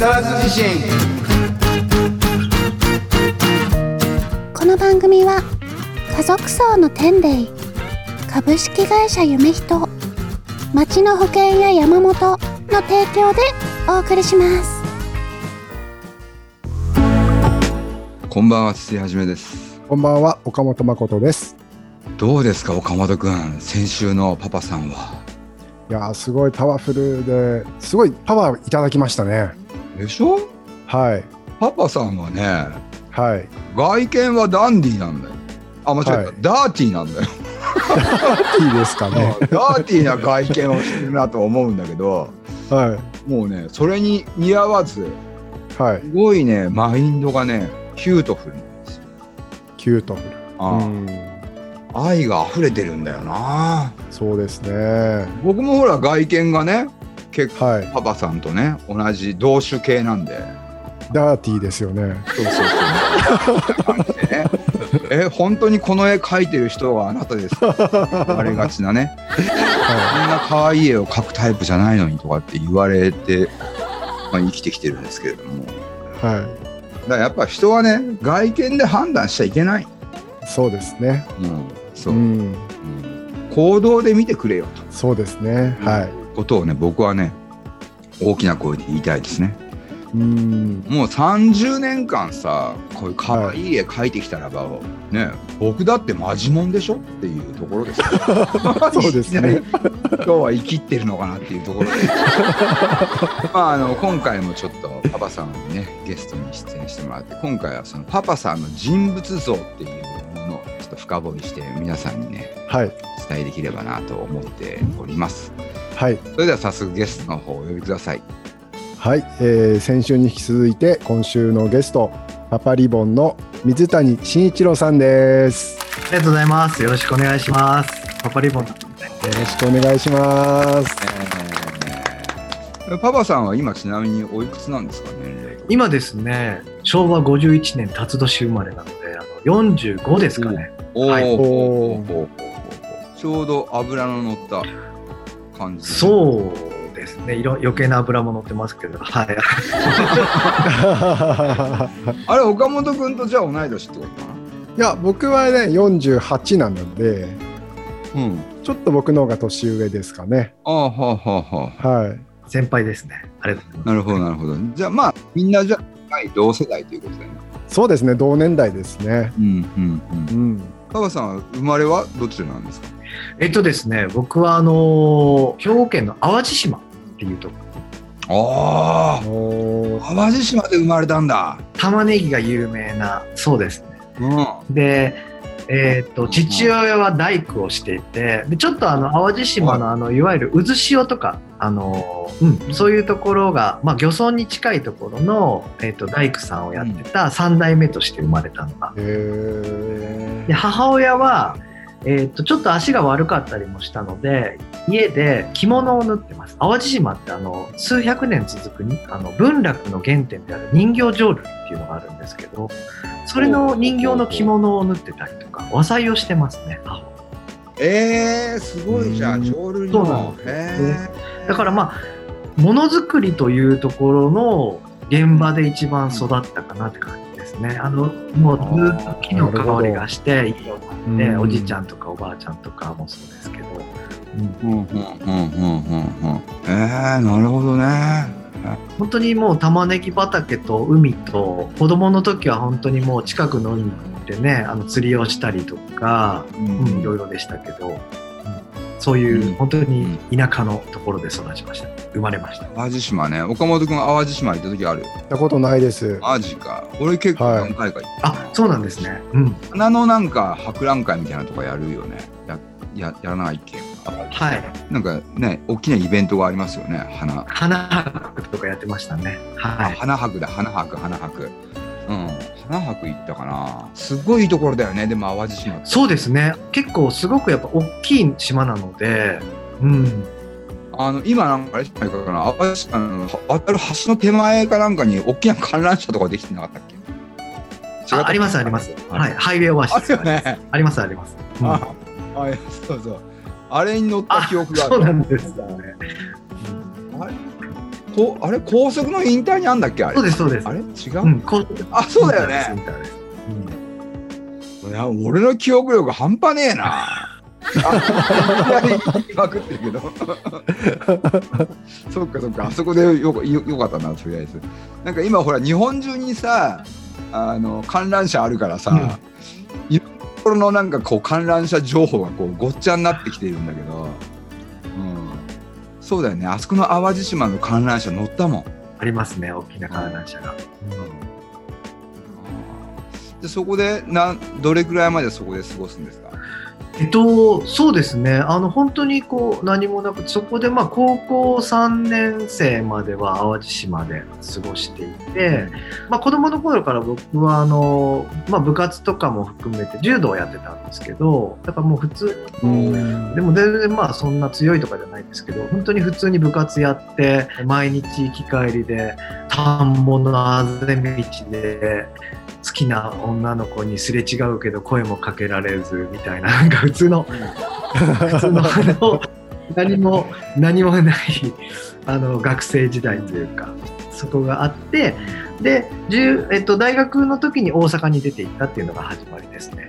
沢津地震。この番組は家族層の天霊株式会社夢人町の保険や山本の提供でお送りします。こんばんは土井はじめです。こんばんは、岡本誠です。どうですか岡本くん先週のパパさんは。いやー、すごいパワフルで、すごいパワーいただきましたね。でしょ？はい、パパさんはねはい。外見はダンディーなんだよ。あ間違えた、はい。ダーティーなんだよ。いいですかね。ダーティーな外見をしてるなと思うんだけどはもうねそれに似合わずい、はい。すごいねマインドがねキュートフルなんですよ。キュートフル。あん、愛が溢れてるんだよな。そうですね。僕もほら外見がね結構はい。パパさんとね同じ同種系なんでダーティーですよね。そうそうそうね え本当にこの絵描いてる人はあなたですか？言われがちなねこんな可愛い絵を描くタイプじゃないのにとかって言われて、まあ、生きてきてるんですけれどもだかはらやっぱ人はね外見で判断しちゃいけない、い。そうですね。うんそうう、ん、うん行動で見てくれよとそうですね。はい。ことをね僕はね大きな声で言いたいですね。うん、もう30年間さこういう可愛い絵描いてきたらば、ね僕だってマジモンでしょっていうところですよ。そうですね。今日は生きってるのかなっていうところで。まああの今回もちょっとパパさんにねゲストに出演してもらって今回はそのパパさんの人物像っていうものをちょっと深掘りして皆さんにねはい。お伝えできればなと思っておりますはい。それでは早速ゲストの方をお呼びくださいはい、えー先週に引き続いて今週のゲストパパリボンの水谷慎一郎さんです。ありがとうございます。よろしくお願いします。パパリボン。よろしくお願いします。えーパパさんは今ちなみにおいくつなんですか年齢今ですね、昭和51年辰年生まれなので、あの45ですかね。はいおおーほうほうほうちょうど油の乗った感じそうですね。色余計な油も乗ってますけど、はい。あれ岡本君とじゃあ同い年ってことかいや僕はね48なのでなうんちょっと僕の方が年上ですかね。ああはあはあはあはい。先輩ですね。ありがとうございなるほどなるほどじゃあまあみんなじゃあ近い同世代ということだよねそうですね同年代ですね。うんうんううんん。パパさんは生まれはどちらなんですか？ます。えっとですね、僕はあの兵庫県の淡路島っていうとこ。ああ淡路島で生まれたんだ。玉ねぎが有名な、そうですね。うん。で、えー、と父親は大工をしていてでちょっとあの淡路島のあのいわゆる渦潮とかあの、うん、そういうところが、まあ、漁村に近いところの、えー、と大工さんをやってた3代目として生まれたのが。へで母親は、えー、とちょっと足が悪かったりもしたので家で着物を縫ってます。淡路島ってあの数百年続くにあの文楽の原点である人形浄瑠璃っていうのがあるんですけどそれの人形の着物を縫ってたりとか和裁をしてますねえー、すごいじゃうん。ん浄瑠璃そうなんのですへだからまあものづくりというところの現場で一番育ったかなって感じですね。あのもうずっと木の香りがしていいよってうん。おじいちゃんとかおばあちゃんとかもそうですけど、うん。うん。うん。うん。うん。うん。うん。えー、なるほどね本当にもう玉ねぎ畑と海と子供の時は本当にもう近くの海でねあの釣りをしたりとか、ううん、いろいろでしたけど、うん。そういううん。本当に田舎のところで育ちました生まれました。淡路島ね岡本君淡路島行った時ある行ったことないです。マジか俺結構はい何回か行っあそうなんですね。うんた花のなんか博覧会みたいなとかやるよねやややらないっけはい。なんかね大きなイベントがありますよね花花博とかやってましたね。あはい。花博だ花博花博うん花博行ったかなすごいいいところだよねでも淡路島ってそうですね。結構すごくやっぱ大きい島なので、うん。あの今なんかあれじゃないかな淡路島の渡る橋の手前かなんかに大きな観覧車とかできてなかったっけ？あありますあります。はい。ハイウェイオアシあスありますあります。うん。ああそうそう。あれに乗った記憶がある。そうなんです。よね。あれこうあれ高速のインターにあんだっけ？あれ。そうですそうです。あれ？違う、うん、あそうだよね。インターですいや俺の記憶力半端ねえな。あいまくってるけど。そっかそっか。あそこでよよよかったなとりあえず。なんか今ほら日本中にさあの観覧車あるからさ、いろんなところのなんかこう観覧車情報がこうごっちゃになってきているんだけど、うん、そうだよね。あそこの淡路島の観覧車乗ったもん。ありますね大きな観覧車が。でそこでなんどれくらいまでそこで過ごすんですか？えっと、そうですね。あの本当にこう何もなくそこでまあ高校3年生までは淡路島で過ごしていて、まあ、子供の頃から僕はあの、まあ、部活とかも含めて柔道をやってたんですけどだからもう普通うん。でも全然まあそんな強いとかじゃないんですけど本当に普通に部活やって毎日行き帰りで田んぼのあぜ道で好きな女の子にすれ違うけど声もかけられずみたいななんか普通の普通のあの何も何もないあの学生時代というかそこがあってで、10えっと、大学の時に大阪に出て行ったっていうのが始まりですね。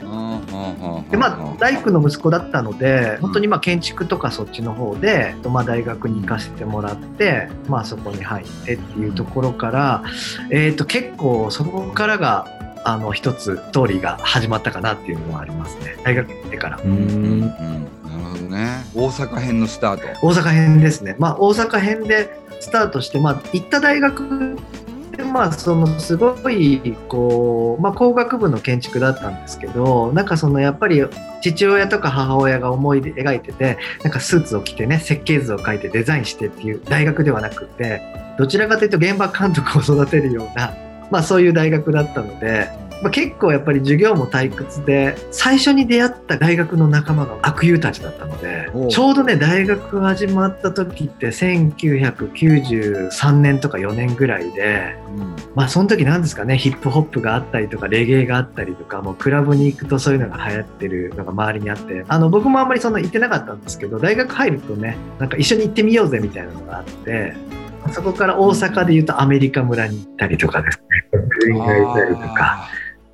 でまあ、大工の息子だったので本当にまあ建築とかそっちの方で、まあ、大学に行かせてもらって、まあ、そこに入ってっていうところから、えー、と結構そこからがあの一つストーリーが始まったかなっていうのはありますね。大学行ってから。うん、うん、なるほどね。大阪編のスタート。大阪編ですね、まあ、大阪編でスタートして、まあ、行った大学で、まあ、そのすごいこう、まあ、工学部の建築だったんですけどなんかそのやっぱり父親とか母親が思い描いててなんかスーツを着てね設計図を描いてデザインしてっていう大学ではなくてどちらかというと現場監督を育てるような、まあ、そういう大学だったので。まあ、結構やっぱり授業も退屈で最初に出会った大学の仲間が悪友たちだったのでちょうどね大学始まった時って1993年とか4年ぐらいでうんまあその時なんですかねヒップホップがあったりとかレゲエがあったりとかもうクラブに行くとそういうのが流行ってるのが周りにあってあの僕もあんまりそんな行ってなかったんですけど大学入るとねなんか一緒に行ってみようぜみたいなのがあってそこから大阪で言うとアメリカ村に行ったりとかですね全員がいたりとか。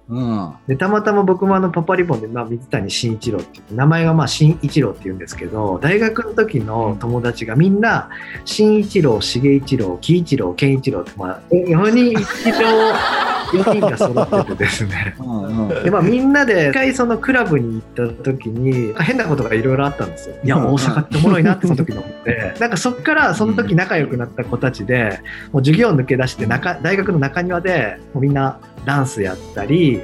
うん。でたまたま僕もあのパパリボンで、まあ、水谷慎一郎って名前がまあ慎一郎っていうんですけど大学の時の友達がみんな慎一郎重一郎喜一郎健一郎って、まあ、4人一郎4人が揃っててですね。うんうん。で、まあ、みんなで一回そのクラブに行った時に変なことがいろいろあったんですよ。いや大阪っておもろいなってその時に思って。なんかそっからその時仲良くなった子たちでもう授業抜け出して中大学の中庭でもうみんなダンスやったり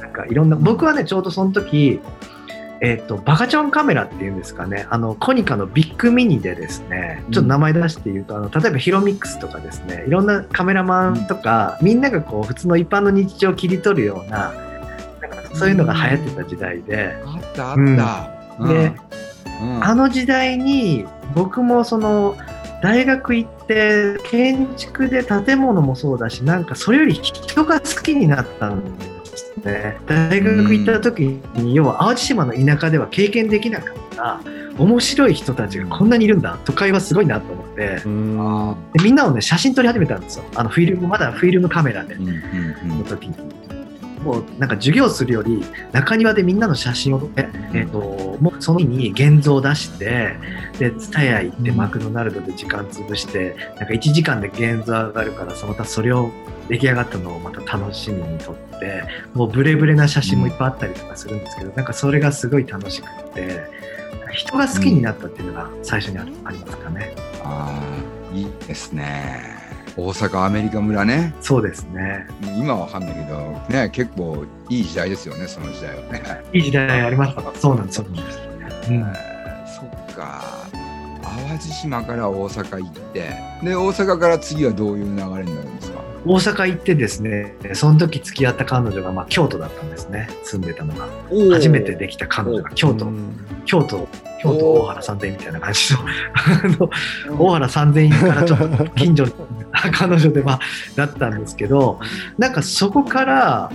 なんかいろんな僕はねちょうどその時えっとバカチョンカメラっていうんですかね。あのコニカのビッグミニでですねちょっと名前出して言うと、あの例えばヒロミックスとかですねいろんなカメラマンとか、みんながこう普通の一般の日常を切り取るようななんかそういうのが流行ってた時代で、あったあった、でうん。あの時代に僕もその大学行って建築で建物もそうだしなんかそれより人が好きになったんですね。大学行った時に要は淡路島の田舎では経験できなかった面白い人たちがこんなにいるんだ都会はすごいなと思って。でみんなをね写真撮り始めたんですよ。あのフィルムまだフィルムカメラで。の時に。もうなんか授業するより中庭でみんなの写真を撮って、えっともうその日に現像出してで蔦屋行ってマクドナルドで時間潰してなんか1時間で現像上がるからそまたそれを出来上がったのをまた楽しみに撮ってもうブレブレな写真もいっぱいあったりとかするんですけどなんかそれがすごい楽しくって人が好きになったっていうのが最初にありますかね。あーいいですね大阪アメリカ村ねそうですね。今はわかんないけどね結構いい時代ですよねその時代はね、いい時代ありました。そうなんです。そうなんです。うんえーそっか淡路島から大阪行ってで大阪から次はどういう流れになるんですか？大阪行ってですねその時付き合った彼女がまあ京都だったんですね。住んでたのが。初めてできた彼女が京都。京都京都大原三千院みたいな感じの。大原三千院からちょっと近所の彼女でまあだったんですけどなんかそこから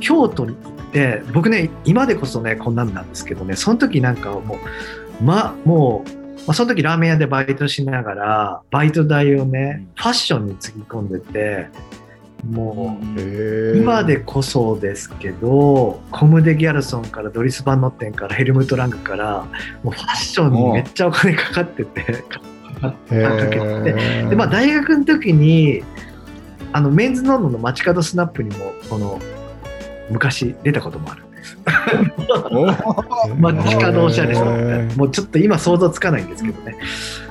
京都に行って僕ね今でこそねこんなんなんですけどねその時なんかもうまもうまあ、その時ラーメン屋でバイトしながら、バイト代をね、ファッションにつぎ込んでて、もう、今でこそですけど、コム・デ・ギャルソンからドリス・バンノッテンからヘルムト・ラングから、もうファッションにめっちゃお金かかってて、かかへかけてで、まあ大学の時に、あの、メンズノンノの街角スナップにも、この、昔出たこともあるんです。街角おしゃれさんもうちょっと今想像つかないんですけどね。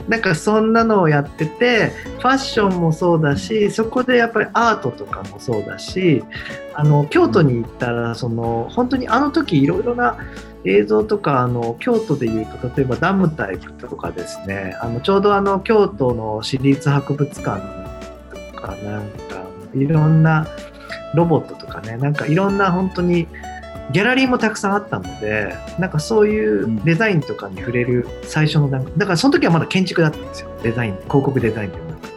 なんかそんなのをやってて、ファッションもそうだし、そこでやっぱりアートとかもそうだし、あの、京都に行ったら、その、本当にあの時いろいろな映像とか、あの、京都でいうと、例えばダムタイプとかですね、あの、ちょうどあの、京都の市立博物館とか、なんか、いろんなロボットとかね、なんかいろんな本当に、ギャラリーもたくさんあったので、なんかそういうデザインとかに触れる最初の段階、だからその時はまだ建築だったんですよ。デザイン、広告デザインではなくて。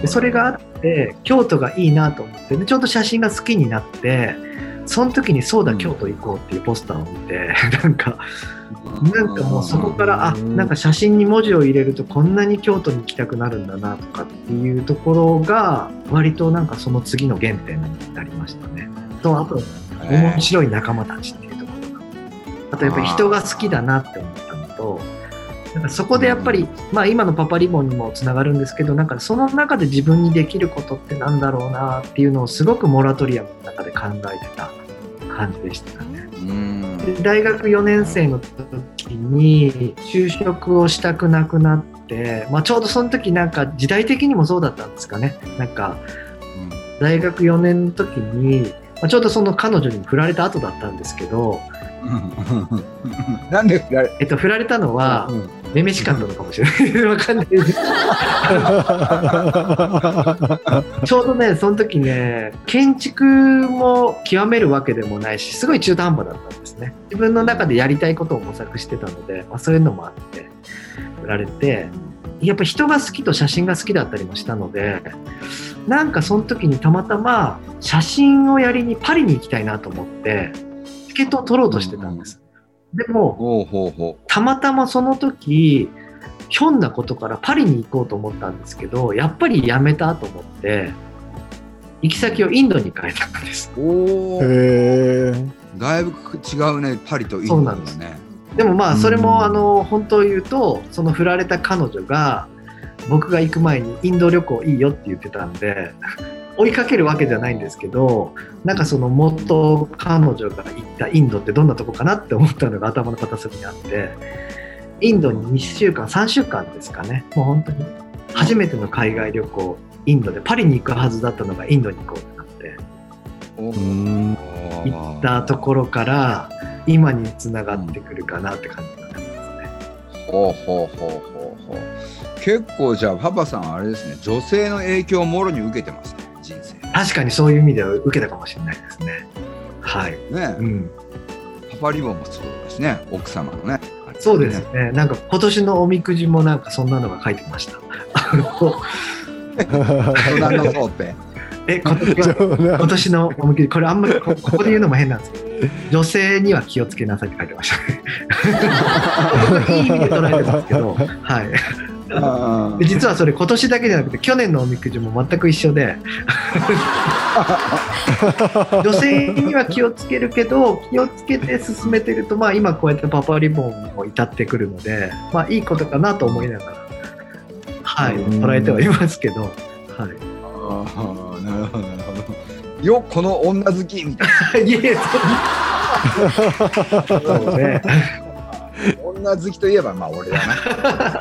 でそれがあって、京都がいいなと思って、でちょうど写真が好きになって、その時にそうだ、京都行こうっていうポスターを見て、なんか、なんかもうそこから、あ、なんか写真に文字を入れるとこんなに京都に行きたくなるんだなとかっていうところが、割となんかその次の原点になりましたね。と、あと、面白い仲間たちっていうところが。あとやっぱり人が好きだなって思ったのと、なんかそこでやっぱり、まあ今のパパリボンにもつながるんですけど、なんかその中で自分にできることってなんだろうなっていうのをすごくモラトリアムの中で考えてた感じでしたね。うん。で大学4年生の時に就職をしたくなくなって、まあちょうどその時なんか時代的にもそうだったんですかね。なんか大学4年の時に、まあちょうどその彼女に振られた後だったんですけど、なんで振られえっと、振られたのは、うんめめしかったのかもしれない。わかんない。ちょうどね、その時ね、建築も極めるわけでもないし、すごい中途半端だったんですね。自分の中でやりたいことを模索してたので、まあ、そういうのもあって、振られて、やっぱ人が好きと写真が好きだったりもしたので、なんかその時にたまたま写真をやりにパリに行きたいなと思って、チケットを取ろうとしてたんです。でも、ほうほうほたまたまその時ひょんなことからパリに行こうと思ったんですけどやっぱりやめたと思って行き先をインドに変えたんです。うおー。へー。だいぶ違うねパリとインドだね。でもまあそれうん。もあの本当を言うとその振られた彼女が僕が行く前にインド旅行いいよって言ってたんで追いかけるわけじゃないんですけどなんかその元彼女が行ったインドってどんなとこかなって思ったのが頭の片隅にあってインドに2週間3週間ですかね。もう本当に。初めての海外旅行インドでパリに行くはずだったのがインドに行こうってなって。行ったところから今につながってくるかなって感じになりますね。ほうほうほうほうほう。結構じゃあパパさんはあれですね。女性の影響をもろに受けてます確かにそういう意味では受けたかもしれないですね。はい。ね、うん。パパリボンもそうだしね奥様のねそうですね。なんか今年のおみくじもなんかそんなのが書いてました。あの 大人のそうってえ、今年は今年のおみくじ、これあんまりこここで言うのも変なんですけど、女性には気をつけなさいって書いてましたね。いい意味で捉えてますけど、はい。あで実はそれ今年だけじゃなくて去年のおみくじも全く一緒で。女性には気をつけるけど気をつけて進めてるとまあ今こうやってパパリボンも至ってくるのでまあいいことかなと思いながらはいうん。捉えてはいますけどはい。あーなるほどなるほど。よこの女好きみたい いえいえ そうねな女好きといえばまあ俺だな。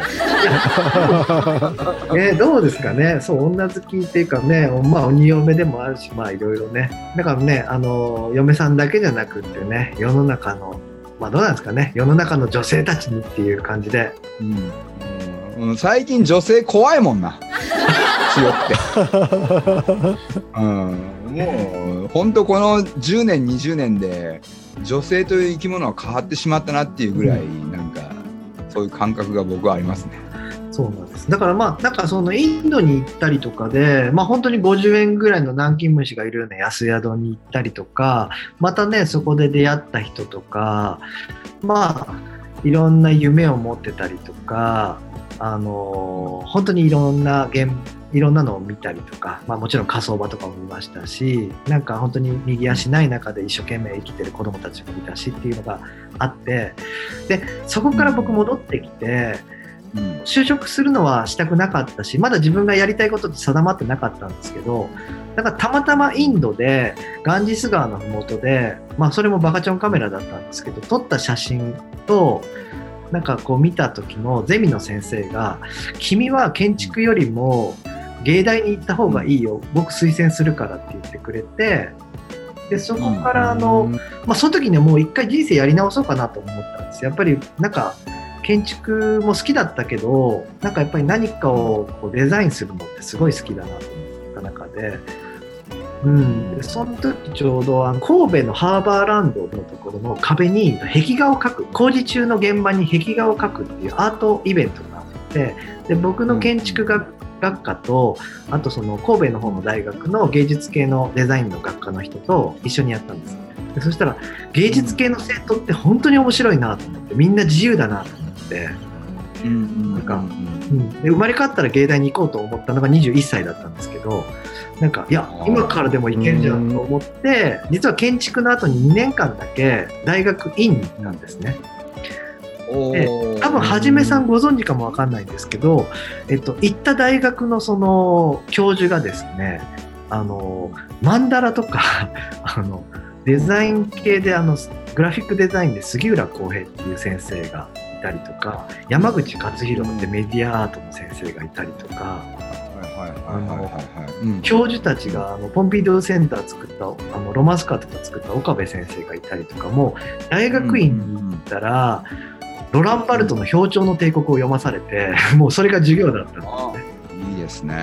えーどうですかね、そう女好きっていうかね、まあ、鬼嫁でもあるし、まあ、いろいろね、だからね、あの嫁さんだけじゃなくってね、世の中の、まあ、どうなんですかね、世の中の女性たちにっていう感じで、うん。うん、最近女性怖いもんな。強くて、うん、もう本当この10年20年で女性という生き物は変わってしまったなっていうぐらいなんかそういう感覚が僕はありますね。そうなんです。だからまあ、なんかそのインドに行ったりとかで、まあ本当に50円ぐらいの南京虫がいるような安宿に行ったりとか、またね、そこで出会った人とか、まあ、いろんな夢を持ってたりとかあの本当にいろんな現いろんなのを見たりとか、まあ、もちろん火葬場とかも見ましたしなんか本当に右足ない中で一生懸命生きてる子どもたちもいたしっていうのがあってでそこから僕戻ってきてうん。就職するのはしたくなかったしまだ自分がやりたいことって定まってなかったんですけどだからたまたまインドでガンジス川の麓で、まあ、それもバカチョンカメラだったんですけど撮った写真となんかこう見た時のゼミの先生が「君は建築よりも芸大に行った方がいいよ僕推薦するから」って言ってくれてでそこからあの、まあ、その時にはもう一回人生やり直そうかなと思ったんですやっぱりなんか建築も好きだったけどなんかやっぱり何かをこうデザインするのってすごい好きだなと思った中で。うん、でその時ちょうどあの神戸のハーバーランドのところの壁に壁画を描く工事中の現場に壁画を描くっていうアートイベントがあってで僕の建築学学科とあとその神戸の方の大学の芸術系のデザインの学科の人と一緒にやったんですでそしたら芸術系の生徒って本当に面白いなと思ってみんな自由だなと思って、なんかうんうん、で生まれ変わったら芸大に行こうと思ったのが21歳だったんですけどなんかいや今からでも行けるじゃんと思って実は建築の後に2年間だけ大学院に行ったんですね。おー。多分はじめさんご存知かもわかんないんですけど、えっと、行った大学のその教授がですねあのマンダラとか あのデザイン系であのグラフィックデザインで杉浦浩平っていう先生がいたりとか山口勝弘ってメディアアートの先生がいたりとか教授たちがあのポンピドゥセンター作ったあのロマンスカーとか作った岡部先生がいたりとかも大学院に行ったら、ロランバルトの表彫の帝国を読まされて、もうそれが授業だったんですあね。いいですね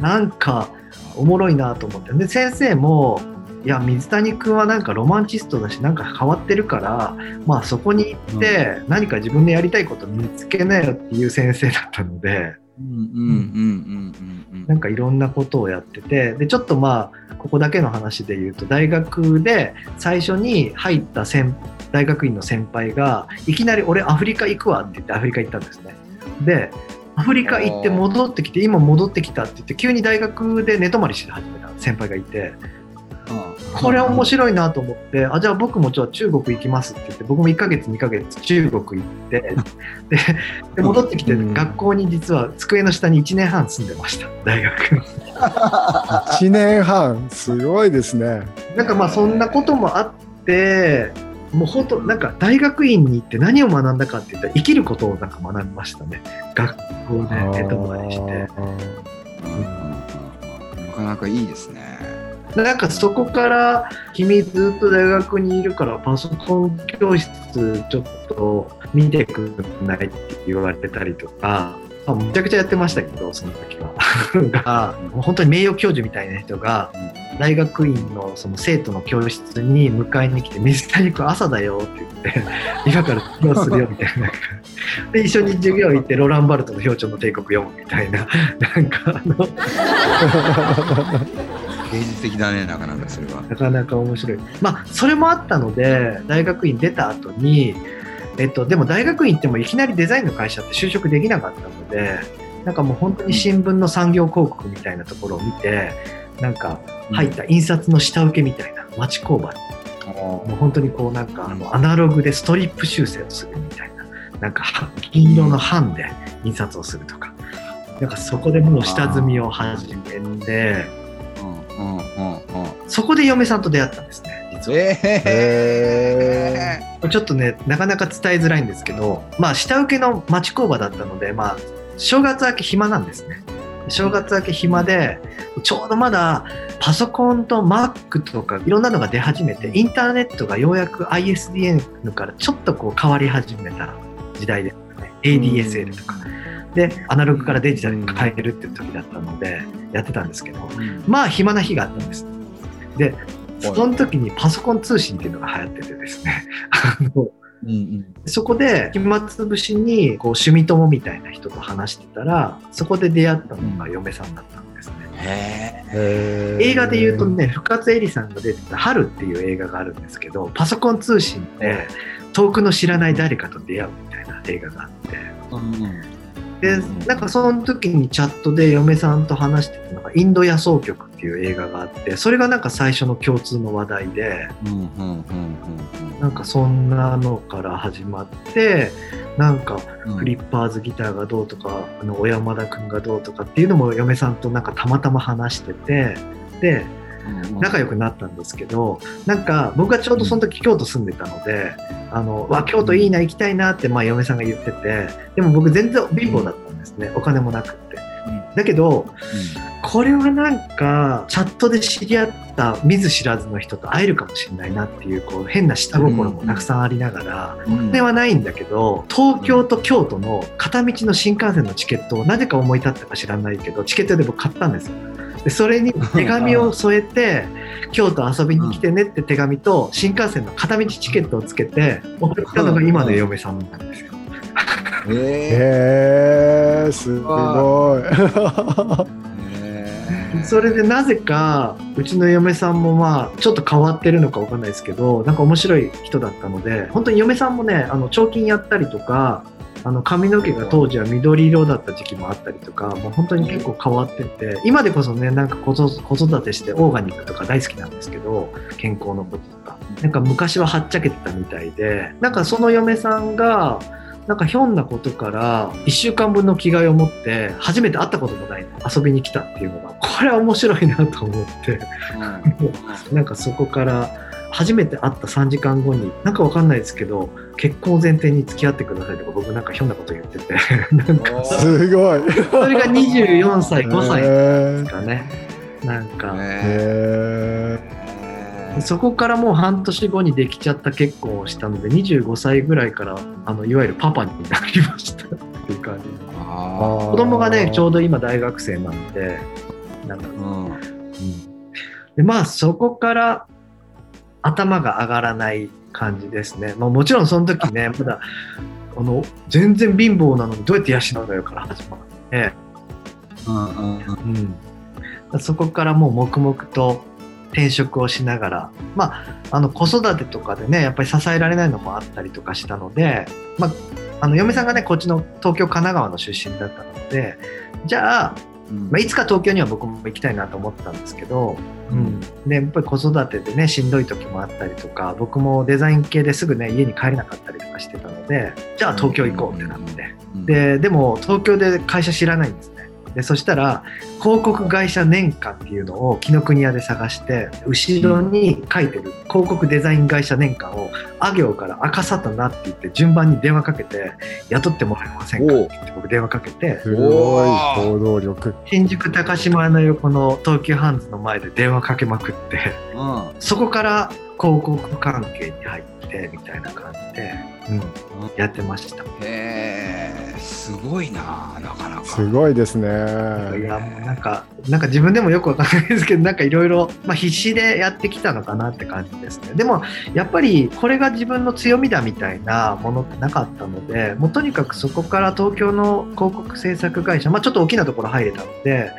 なんかおもろいなと思って。で、先生も、いや、水谷君はなんかロマンチストだし、なんか変わってるから、まあそこに行って何か自分でやりたいこと見つけなよっていう先生だったので、うんうんうんうんうんなんかいろんなことをやってて、で、ちょっとまあ、ここだけの話で言うと、大学で最初に入った先大学院の先輩が、いきなり俺アフリカ行くわって言ってアフリカ行ったんですね。で、アフリカ行って戻ってきて、今戻ってきたって言って、急に大学で寝泊まりして始めた先輩がいて、これ面白いなと思って、あ、じゃあ僕もちょっと中国行きますって言って、僕も1ヶ月、2ヶ月中国行って、で、で戻ってきて、うん学校に実は机の下に1年半住んでました、大学。1年半すごいですねなんかまあそんなこともあって、もう本当なんか大学院に行って何を学んだかって言ったら生きることをなんか学びましたね。学校で寝泊まりして。なかなかいいですねなんかそこから君ずっと大学にいるからパソコン教室ちょっと見てくんないって言われたりとか、まあ、むちゃくちゃやってましたけどその時は。が本当に名誉教授みたいな人が大学院のその生徒の教室に迎えに来て「水谷君朝だよ」って言って「今から授業するよ」みたいな。で一緒に授業行ってロランバルトの表彫の帝国読むみたいななんかあの 芸術的だねなかなかそれは。なかなか面白い。まあ、それもあったので、大学院出た後に、えっと、でも大学院行ってもいきなりデザインの会社って就職できなかったので、なんかもう本当に新聞の産業広告みたいなところを見て、なんか入った印刷の下請けみたいな町工場。もう本当にこうなんかあのアナログでストリップ修正をするみたいな、なんかは銀色の版で印刷をするとか、なんかそこでもう下積みを始めて、うんうんうんうんそこで嫁さんと出会ったんですね、実は。ええちょっとね、なかなか伝えづらいんですけど、まあ、下請けの町工場だったので、まあ、正月明け暇なんですね。正月明け暇で、ちょうどまだパソコンと Mac とかいろんなのが出始めて、インターネットがようやく ISDN からちょっとこう変わり始めた時代ですね。ADSL とか。で、アナログからデジタルに変えるっていう時だったので、やってたんですけど、まあ暇な日があったんです。で、その時にパソコン通信っていうのが流行っててですね、あのうんうん。そこで暇つぶしにこう趣味友みたいな人と話してたら、そこで出会ったのが嫁さんだったんですね。へえ映画で言うとね、深津絵里さんが出てた春っていう映画があるんですけど、パソコン通信って、遠くの知らない誰かと出会うみたいな映画があって。うんでなんかその時にチャットで嫁さんと話してたのが「インド野草曲」っていう映画があってそれがなんか最初の共通の話題でうんうんうんうんなんかそんなのから始まってなんかうん。フリッパーズギターがどうとかあの小山田君がどうとかっていうのも嫁さんとなんかたまたま話しててで仲良くなったんですけどなんか僕がちょうどその時京都住んでたのであのわ京都いいな行きたいなってまあ嫁さんが言っててでも僕全然貧乏だったんですね。お金もなくって。だけどこれはなんかチャットで知り合った見ず知らずの人と会えるかもしれないなっていうこう変な下心もたくさんありながらうん。ではないんだけど東京と京都の片道の新幹線のチケットをなぜか思い立ったか知らないけどチケットで僕買ったんですよでそれに手紙を添えて「京都遊びに来てね」って手紙と新幹線の片道チケットをつけて送ったのが今の嫁さんなんですよ。えへえすごい。ーそれでなぜかうちの嫁さんもまあちょっと変わってるのかわかんないですけどなんか面白い人だったので本当に嫁さんもねあの彫金やったりとかあの髪の毛が当時は緑色だった時期もあったりとかもう本当に結構変わってて今でこそねなんか子育てしてオーガニックとか大好きなんですけど健康のこととか。なんか昔ははっちゃけてたみたいでなんかその嫁さんがなんかひょんなことから1週間分の着替えを持って初めて会ったこともない遊びに来たっていうのがこれは面白いなと思って。なんかそこから初めて会った3時間後になんかわかんないですけど結婚を前提に付き合ってくださいとか僕なんかひょんなこと言ってて なんか。すごい。それが24歳5歳でへすかね。なんか。え。そこからもう半年後にできちゃった結婚をしたので25歳ぐらいからあのいわゆるパパになりました。っていう感じ。あ子供がねちょうど今大学生なんでなんか。ーうん。でまあそこから頭が上がらない感じですね、まあ、もちろんその時ねまだあの全然貧乏なのにどうやって養うのよから始まって、うんうんそこからもう黙々と転職をしながら、まあ、あの子育てとかでねやっぱり支えられないのもあったりとかしたので、まあ、あの嫁さんがねこっちの東京神奈川の出身だったのでじゃあうん。まあ、いつか東京には僕も行きたいなと思ってたんですけど、うん、でやっぱり子育てでねしんどい時もあったりとか僕もデザイン系ですぐね家に帰れなかったりとかしてたのでじゃあ東京行こうってなって。うんででも東京で会社知らないんです。ねでそしたら広告会社年間っていうのを紀ノ国屋で探して後ろに書いてる広告デザイン会社年間をあ行から赤さたなって言って順番に電話かけて雇ってもらえませんかって言って僕電話かけてすごい行動力。新宿高島屋の横の東急ハンズの前で電話かけまくってうんそこから広告関係に入ってみたいな感じで、うん、やってました。へえすごいななかなか。すごいですね。いやもうなんかなんか自分でもよくわかんないですけどなんかいろいろまあ必死でやってきたのかなって感じですね。でもやっぱりこれが自分の強みだみたいなものってなかったのでもうとにかくそこから東京の広告制作会社まあちょっと大きなところ入れたので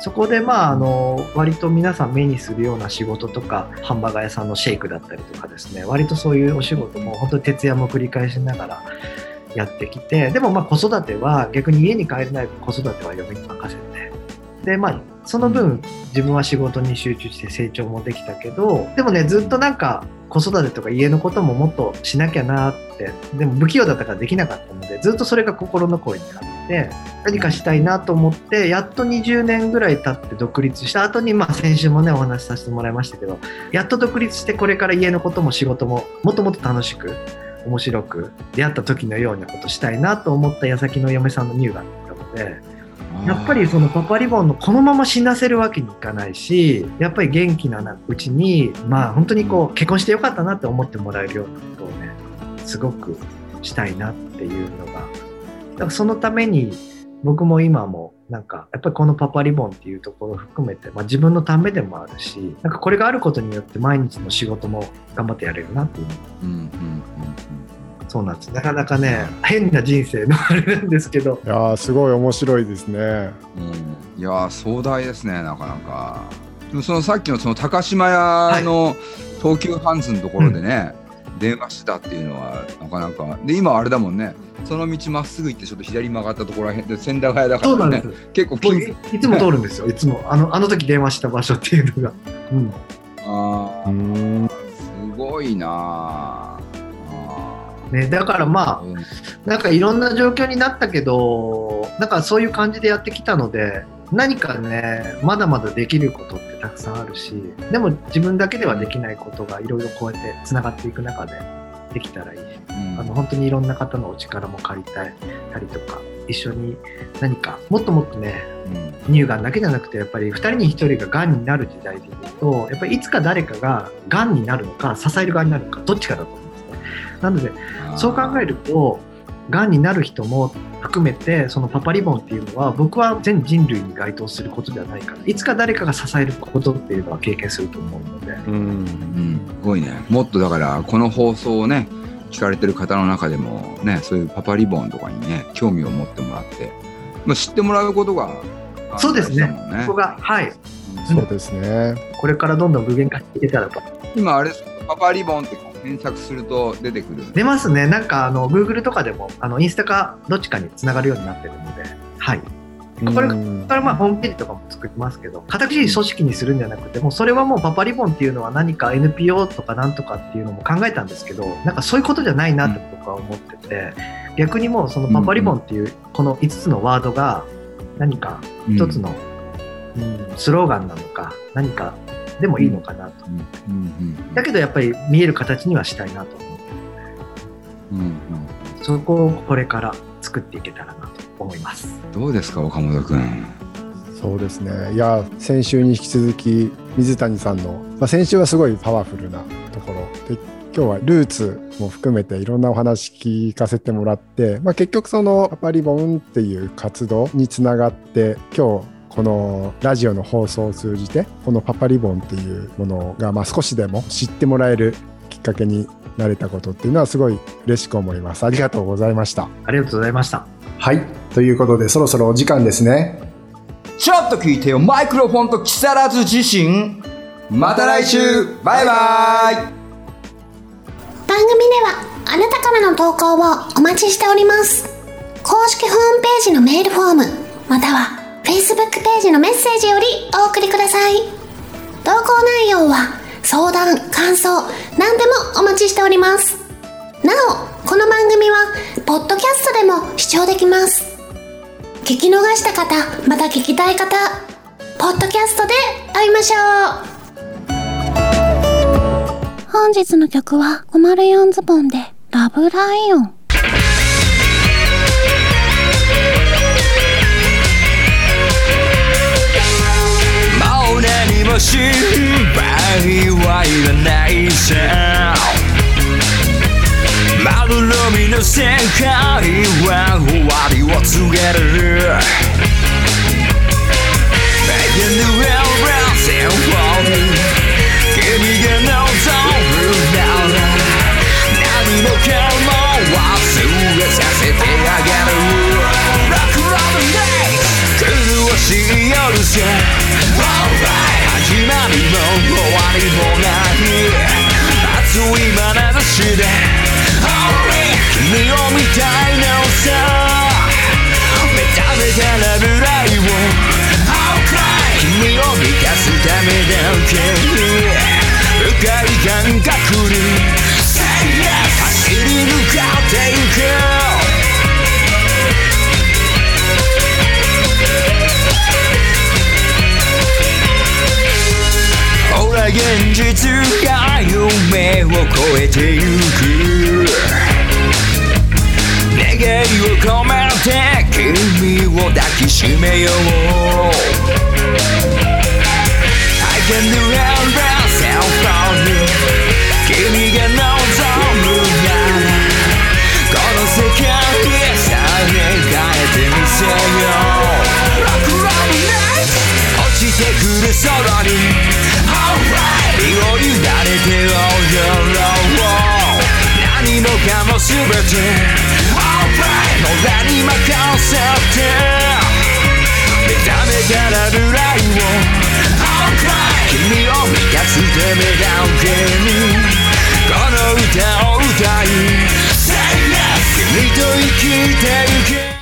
そこでまああの割と皆さん目にするような仕事とかハンバーガー屋さんのシェイクだったりとかですね。割とそういうお仕事も本当に徹夜も繰り返しながらやってきてでもまあ子育ては逆に家に帰れない分子育ては嫁に任せてでまあその分自分は仕事に集中して成長もできたけどでもねずっとなんか子育てとか家のことももっとしなきゃなってでも不器用だったからできなかったのでずっとそれが心残りにあって何かしたいなと思ってやっと20年ぐらい経って独立した後にまあ先週もねお話しさせてもらいましたけどやっと独立してこれから家のことも仕事ももっともっと楽しく面白く出会った時のようなことしたいなと思った矢先の嫁さんの乳がんだったのでやっぱりそのパパリボンのこのまま死なせるわけにいかないしやっぱり元気なうちにまあ本当にこう結婚してよかったなって思ってもらえるようなことをねすごくしたいなっていうのが。だからそのために僕も今もなんかやっぱりこのパパリボンっていうところを含めて、まあ、自分のためでもあるしなんかこれがあることによって毎日の仕事も頑張ってやれるなっていう。うんうんうんそうなんです。なかなかね変な人生のあれなんですけど。いやーすごい面白いですね。うん。うんいやー壮大ですねなかなか。でもそのさっきのその高島屋の東急ハンズのところでね、電話してたっていうのはなかなかで今あれだもんねその道まっすぐ行ってちょっと左に曲がったところらへんで千駄ヶ谷だからね。結構いいつも通るんですよ。いつもあのあの時電話した場所っていうのが。うん。あーうんすごいなああねだからまあーうんなんかいろんな状況になったけど、なんかそういう感じでやってきたので、何かね、まだまだできることってたくさんあるし、でも自分だけではできないことがいろいろこうやってつながっていく中でできたらいいし、あの本当にいろんな方のお力も借りたりとか、一緒に何かもっともっとね、うん乳がんだけじゃなくてやっぱり2人に1人ががんになる時代でいうとやっぱりいつか誰かががんになるのか支える側になるのかどっちかだと思うんですね。なのでそう考えると、がんになる人も含めて、そのパパリボンっていうのは、僕は全人類に該当することではないから、いつか誰かが支えることっていうのは経験すると思うので、うん、すごいね。もっとだから、この放送をね、聞かれてる方の中でも、ね、そういうパパリボンとかにね、興味を持ってもらって、まあ、知ってもらうことが、あそうですね大事だもん。ねここが、はい、そうですね。これからどん。どん。具現化していけたらと。今、あれパパリボンって検索すると出てくる。出ますね、なんかあの Google とかでも、あのインスタかどっちかにつながるようになってるので、はい。これからまあホームページとかも作りますけど、形組織にするんじゃなくて、もうそれはもうパパリボンっていうのは何か NPO とかなんとかっていうのも考えたんですけど、なんかそういうことじゃないなって僕は思ってて、逆にもうそのパパリボンっていうこの5つのワードが何か一つの、うんスローガンなのか、何かでもいいのかなと。だけどやっぱり見える形にはしたいなと思って、うんうんうんそこをこれから作っていけたらなと思います。どうですか、岡本君？そうですね。いや、先週に引き続き、水谷さんの、まあ、先週はすごいパワフルなところ。で今日はルーツも含めていろんなお話聞かせてもらって、まあ、結局そのパパリボンっていう活動につながって今日このラジオの放送を通じてこのパパリボンっていうものがまあ少しでも知ってもらえるきっかけになれたことっていうのはすごい嬉しく思います。ありがとうございました。ありがとうございました。はい。ということでそろそろお時間ですね。ちょっと聞いてよ、マイクロフォンと木更津自身。また来週バイバイ番組ではあなたからの投稿をお待ちしております公式ホームページのメールフォームまたは Facebook ページのメッセージよりお送りください。投稿内容は相談感想何でもお待ちしております。なおこの番組はポッドキャストでも視聴できます。聞き逃した方また聞きたい方ポッドキャストで会いましょう。本日の曲は504ズボンでラブライオン。心配はいらないさ丸のみの世界は終わりを告げる I can do everything for me 君が望むなら何もかも忘れさせてあげる Rock Love Day 苦しい夜さ Alright 始まりも終わりもない熱い眼差しで君を見たいのさ。目覚めたらブライを君を満たすためだけに深い感覚に走り抜かってゆく。えてゆく願いを込めて君を抱きしめよう I can do everything for you 君が望むならこの世界へさえ変えてみせよう Rock Love Night 落ちてくる空に Alright 身を委ねて踊ろ。う何もかも全て俺に任せて目覚めたら未来を君。を満たすためだけにこの歌を歌い。君と生きてゆけ。